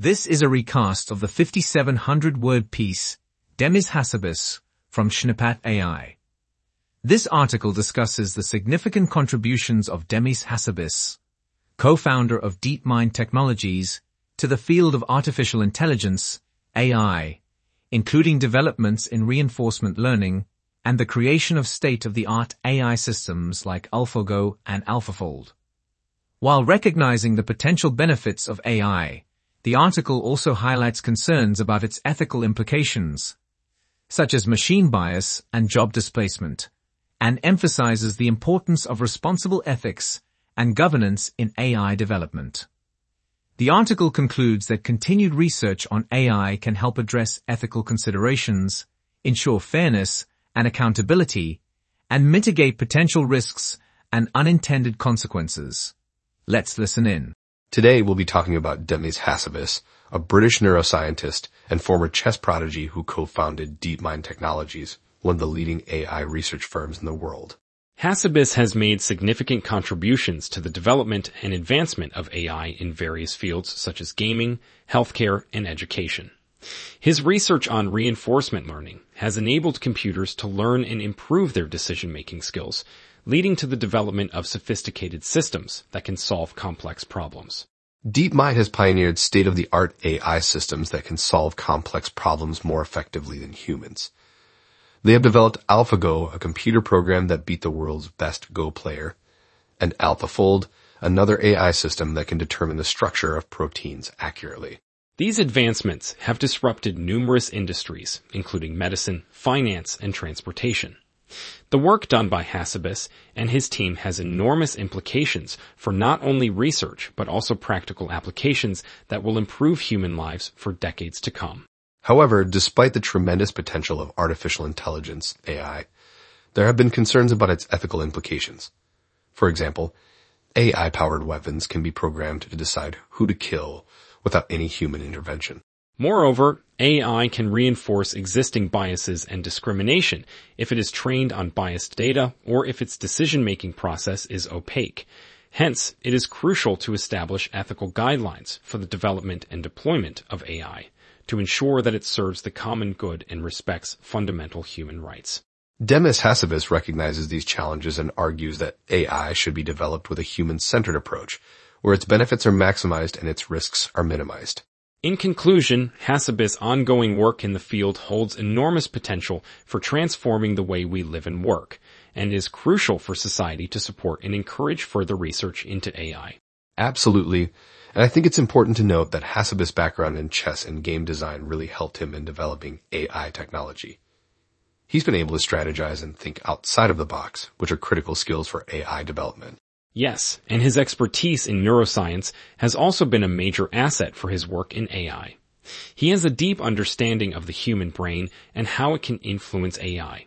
This is a recast of the 5700-word piece, Demis Hassabis, from Schneppat AI. This article discusses the significant contributions of Demis Hassabis, co-founder of DeepMind Technologies, to the field of artificial intelligence, AI, including developments in reinforcement learning and the creation of state-of-the-art AI systems like AlphaGo and AlphaFold. While recognizing the potential benefits of AI, the article also highlights concerns about its ethical implications, such as machine bias and job displacement, and emphasizes the importance of responsible ethics and governance in AI development. The article concludes that continued research on AI can help address ethical considerations, ensure fairness and accountability, and mitigate potential risks and unintended consequences. Let's listen in. Today we'll be talking about Demis Hassabis, a British neuroscientist and former chess prodigy who co-founded DeepMind Technologies, one of the leading AI research firms in the world. Hassabis has made significant contributions to the development and advancement of AI in various fields such as gaming, healthcare, and education. His research on reinforcement learning has enabled computers to learn and improve their decision-making skills, leading to the development of sophisticated systems that can solve complex problems. DeepMind has pioneered state-of-the-art AI systems that can solve complex problems more effectively than humans. They have developed AlphaGo, a computer program that beat the world's best Go player, and AlphaFold, another AI system that can determine the structure of proteins accurately. These advancements have disrupted numerous industries, including medicine, finance, and transportation. The work done by Hassabis and his team has enormous implications for not only research, but also practical applications that will improve human lives for decades to come. However, despite the tremendous potential of artificial intelligence, AI, there have been concerns about its ethical implications. For example, AI-powered weapons can be programmed to decide who to kill without any human intervention. Moreover, AI can reinforce existing biases and discrimination if it is trained on biased data or if its decision-making process is opaque. Hence, it is crucial to establish ethical guidelines for the development and deployment of AI to ensure that it serves the common good and respects fundamental human rights. Demis Hassabis recognizes these challenges and argues that AI should be developed with a human-centered approach, where its benefits are maximized and its risks are minimized. In conclusion, Hassabis' ongoing work in the field holds enormous potential for transforming the way we live and work, and is crucial for society to support and encourage further research into AI. Absolutely. And I think it's important to note that Hassabis' background in chess and game design really helped him in developing AI technology. He's been able to strategize and think outside of the box, which are critical skills for AI development. Yes, and his expertise in neuroscience has also been a major asset for his work in AI. He has a deep understanding of the human brain and how it can influence AI.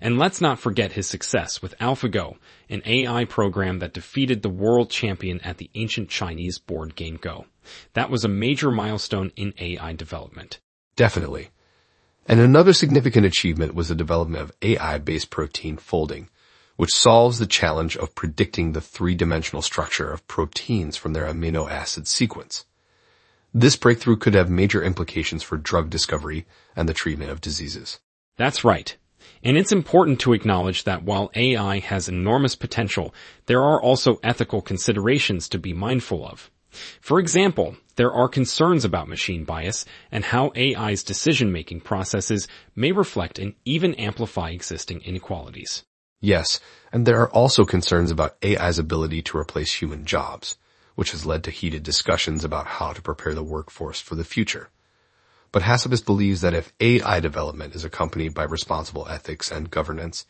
And let's not forget his success with AlphaGo, an AI program that defeated the world champion at the ancient Chinese board game Go. That was a major milestone in AI development. Definitely. And another significant achievement was the development of AI-based protein folding, which solves the challenge of predicting the three-dimensional structure of proteins from their amino acid sequence. This breakthrough could have major implications for drug discovery and the treatment of diseases. That's right. And it's important to acknowledge that while AI has enormous potential, there are also ethical considerations to be mindful of. For example, there are concerns about machine bias and how AI's decision-making processes may reflect and even amplify existing inequalities. Yes, and there are also concerns about AI's ability to replace human jobs, which has led to heated discussions about how to prepare the workforce for the future. But Hassabis believes that if AI development is accompanied by responsible ethics and governance,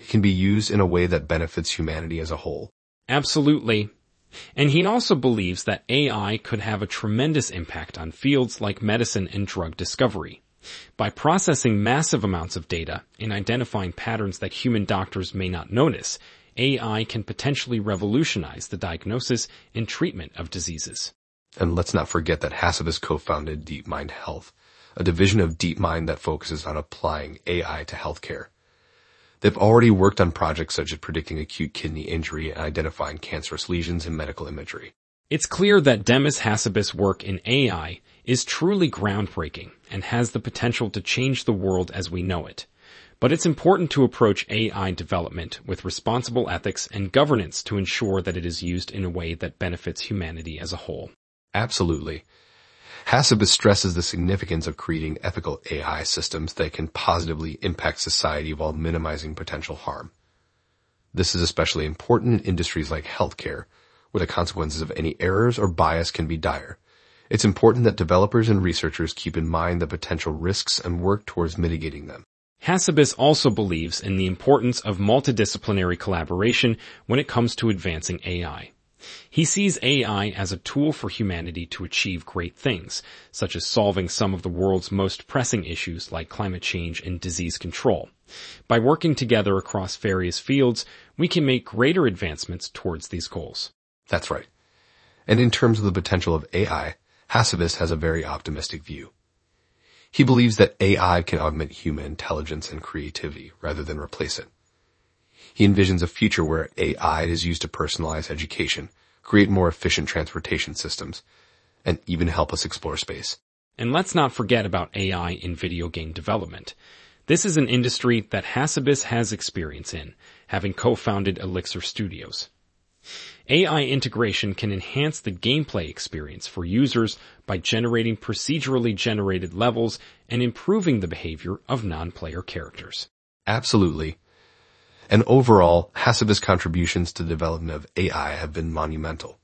it can be used in a way that benefits humanity as a whole. Absolutely. And he also believes that AI could have a tremendous impact on fields like medicine and drug discovery. By processing massive amounts of data and identifying patterns that human doctors may not notice, AI can potentially revolutionize the diagnosis and treatment of diseases. And let's not forget that Hassabis co-founded DeepMind Health, a division of DeepMind that focuses on applying AI to healthcare. They've already worked on projects such as predicting acute kidney injury and identifying cancerous lesions in medical imagery. It's clear that Demis Hassabis' work in AI is truly groundbreaking and has the potential to change the world as we know it. But it's important to approach AI development with responsible ethics and governance to ensure that it is used in a way that benefits humanity as a whole. Absolutely. Hassabis stresses the significance of creating ethical AI systems that can positively impact society while minimizing potential harm. This is especially important in industries like healthcare, where the consequences of any errors or bias can be dire. It's important that developers and researchers keep in mind the potential risks and work towards mitigating them. Hassabis also believes in the importance of multidisciplinary collaboration when it comes to advancing AI. He sees AI as a tool for humanity to achieve great things, such as solving some of the world's most pressing issues like climate change and disease control. By working together across various fields, we can make greater advancements towards these goals. That's right. And in terms of the potential of AI, Hassabis has a very optimistic view. He believes that AI can augment human intelligence and creativity rather than replace it. He envisions a future where AI is used to personalize education, create more efficient transportation systems, and even help us explore space. And let's not forget about AI in video game development. This is an industry that Hassabis has experience in, having co-founded Elixir Studios. AI integration can enhance the gameplay experience for users by generating procedurally generated levels and improving the behavior of non-player characters. Absolutely. And overall, Hassabis' contributions to the development of AI have been monumental.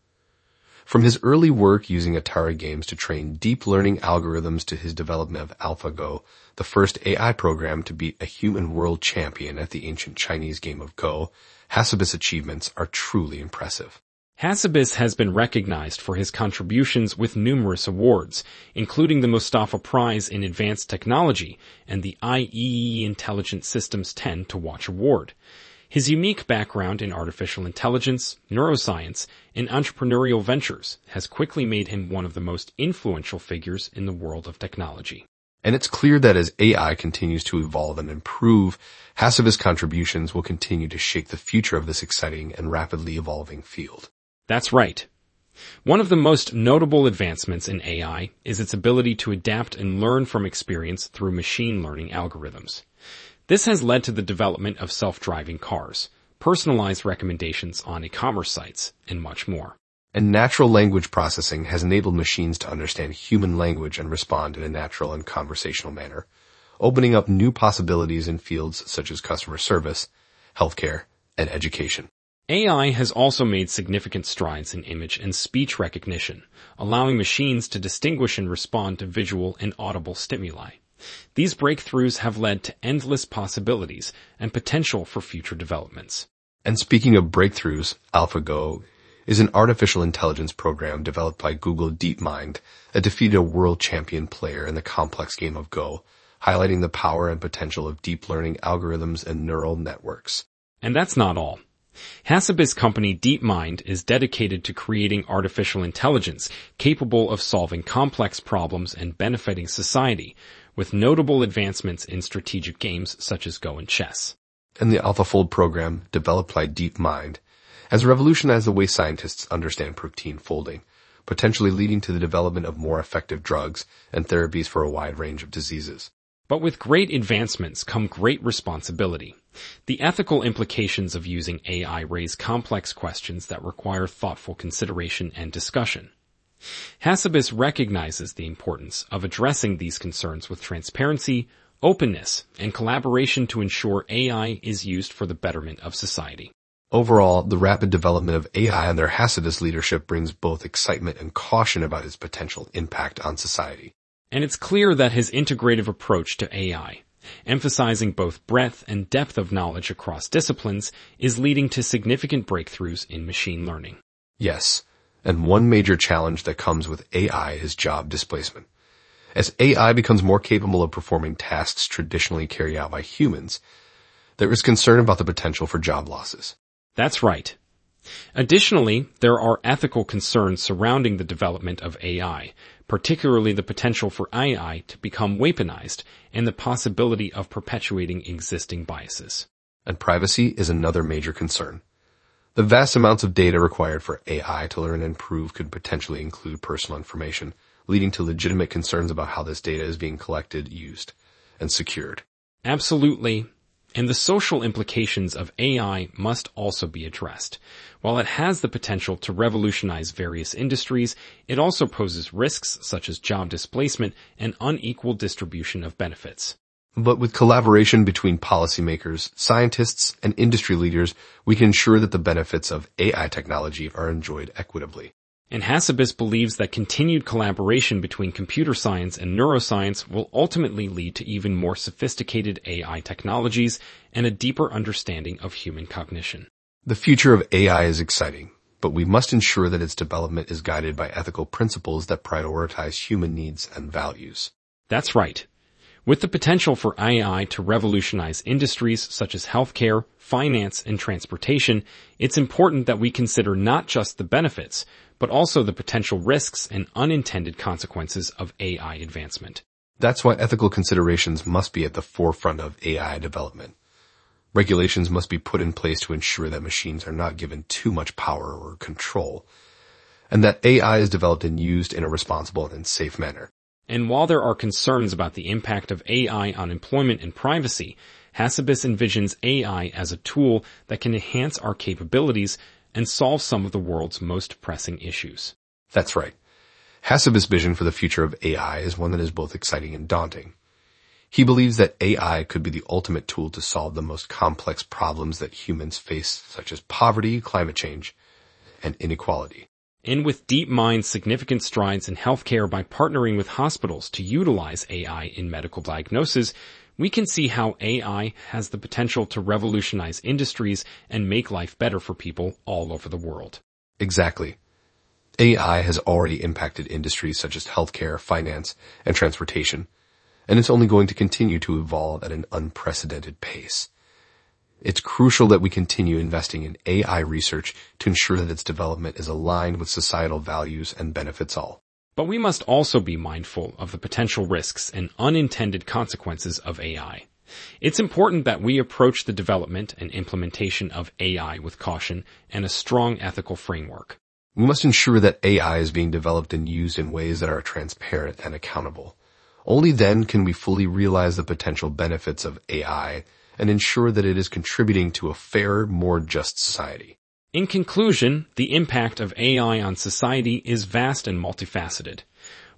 From his early work using Atari games to train deep learning algorithms to his development of AlphaGo, the first AI program to beat a human world champion at the ancient Chinese game of Go, Hassabis' achievements are truly impressive. Hassabis has been recognized for his contributions with numerous awards, including the Mustafa Prize in Advanced Technology and the IEEE Intelligent Systems 10 to Watch Award. His unique background in artificial intelligence, neuroscience, and entrepreneurial ventures has quickly made him one of the most influential figures in the world of technology. And it's clear that as AI continues to evolve and improve, Hassabis' contributions will continue to shape the future of this exciting and rapidly evolving field. That's right. One of the most notable advancements in AI is its ability to adapt and learn from experience through machine learning algorithms. This has led to the development of self-driving cars, personalized recommendations on e-commerce sites, and much more. And natural language processing has enabled machines to understand human language and respond in a natural and conversational manner, opening up new possibilities in fields such as customer service, healthcare, and education. AI has also made significant strides in image and speech recognition, allowing machines to distinguish and respond to visual and audible stimuli. These breakthroughs have led to endless possibilities and potential for future developments. And speaking of breakthroughs, AlphaGo is an artificial intelligence program developed by Google DeepMind that defeated a world champion player in the complex game of Go, highlighting the power and potential of deep learning algorithms and neural networks. And that's not all. Hassabis' company DeepMind is dedicated to creating artificial intelligence capable of solving complex problems and benefiting society, with notable advancements in strategic games such as Go and chess. And the AlphaFold program, developed by DeepMind, has revolutionized the way scientists understand protein folding, potentially leading to the development of more effective drugs and therapies for a wide range of diseases. But with great advancements come great responsibility. The ethical implications of using AI raise complex questions that require thoughtful consideration and discussion. Hassabis recognizes the importance of addressing these concerns with transparency, openness, and collaboration to ensure AI is used for the betterment of society. Overall, the rapid development of AI under Hassabis leadership brings both excitement and caution about its potential impact on society. And it's clear that his integrative approach to AI, emphasizing both breadth and depth of knowledge across disciplines, is leading to significant breakthroughs in machine learning. Yes, and one major challenge that comes with AI is job displacement. As AI becomes more capable of performing tasks traditionally carried out by humans, there is concern about the potential for job losses. That's right. Additionally, there are ethical concerns surrounding the development of AI, particularly the potential for AI to become weaponized and the possibility of perpetuating existing biases. And privacy is another major concern. The vast amounts of data required for AI to learn and improve could potentially include personal information, leading to legitimate concerns about how this data is being collected, used, and secured. Absolutely. And the social implications of AI must also be addressed. While it has the potential to revolutionize various industries, it also poses risks such as job displacement and unequal distribution of benefits. But with collaboration between policymakers, scientists, and industry leaders, we can ensure that the benefits of AI technology are enjoyed equitably. And Hassabis believes that continued collaboration between computer science and neuroscience will ultimately lead to even more sophisticated AI technologies and a deeper understanding of human cognition. The future of AI is exciting, but we must ensure that its development is guided by ethical principles that prioritize human needs and values. That's right. With the potential for AI to revolutionize industries such as healthcare, finance, and transportation, it's important that we consider not just the benefits, but also the potential risks and unintended consequences of AI advancement. That's why ethical considerations must be at the forefront of AI development. Regulations must be put in place to ensure that machines are not given too much power or control, and that AI is developed and used in a responsible and safe manner. And while there are concerns about the impact of AI on employment and privacy, Hassabis envisions AI as a tool that can enhance our capabilities and solve some of the world's most pressing issues. That's right. Hassabis' vision for the future of AI is one that is both exciting and daunting. He believes that AI could be the ultimate tool to solve the most complex problems that humans face, such as poverty, climate change, and inequality and with DeepMind's significant strides in healthcare by partnering with hospitals to utilize AI in medical diagnosis, we can see how AI has the potential to revolutionize industries and make life better for people all over the world. Exactly. AI has already impacted industries such as healthcare, finance, and transportation, and it's only going to continue to evolve at an unprecedented pace. It's crucial that we continue investing in AI research to ensure that its development is aligned with societal values and benefits all. But we must also be mindful of the potential risks and unintended consequences of AI. It's important that we approach the development and implementation of AI with caution and a strong ethical framework. We must ensure that AI is being developed and used in ways that are transparent and accountable. Only then can we fully realize the potential benefits of AI and ensure that it is contributing to a fairer, more just society. In conclusion, the impact of AI on society is vast and multifaceted.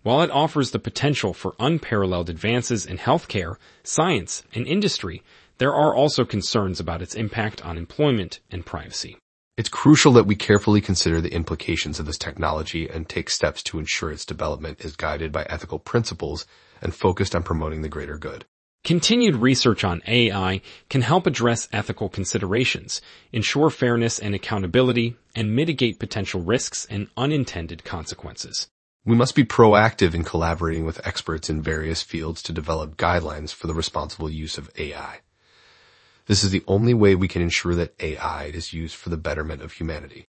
While it offers the potential for unparalleled advances in healthcare, science, and industry, there are also concerns about its impact on employment and privacy. It's crucial that we carefully consider the implications of this technology and take steps to ensure its development is guided by ethical principles and focused on promoting the greater good. Continued research on AI can help address ethical considerations, ensure fairness and accountability, and mitigate potential risks and unintended consequences. We must be proactive in collaborating with experts in various fields to develop guidelines for the responsible use of AI. This is the only way we can ensure that AI is used for the betterment of humanity.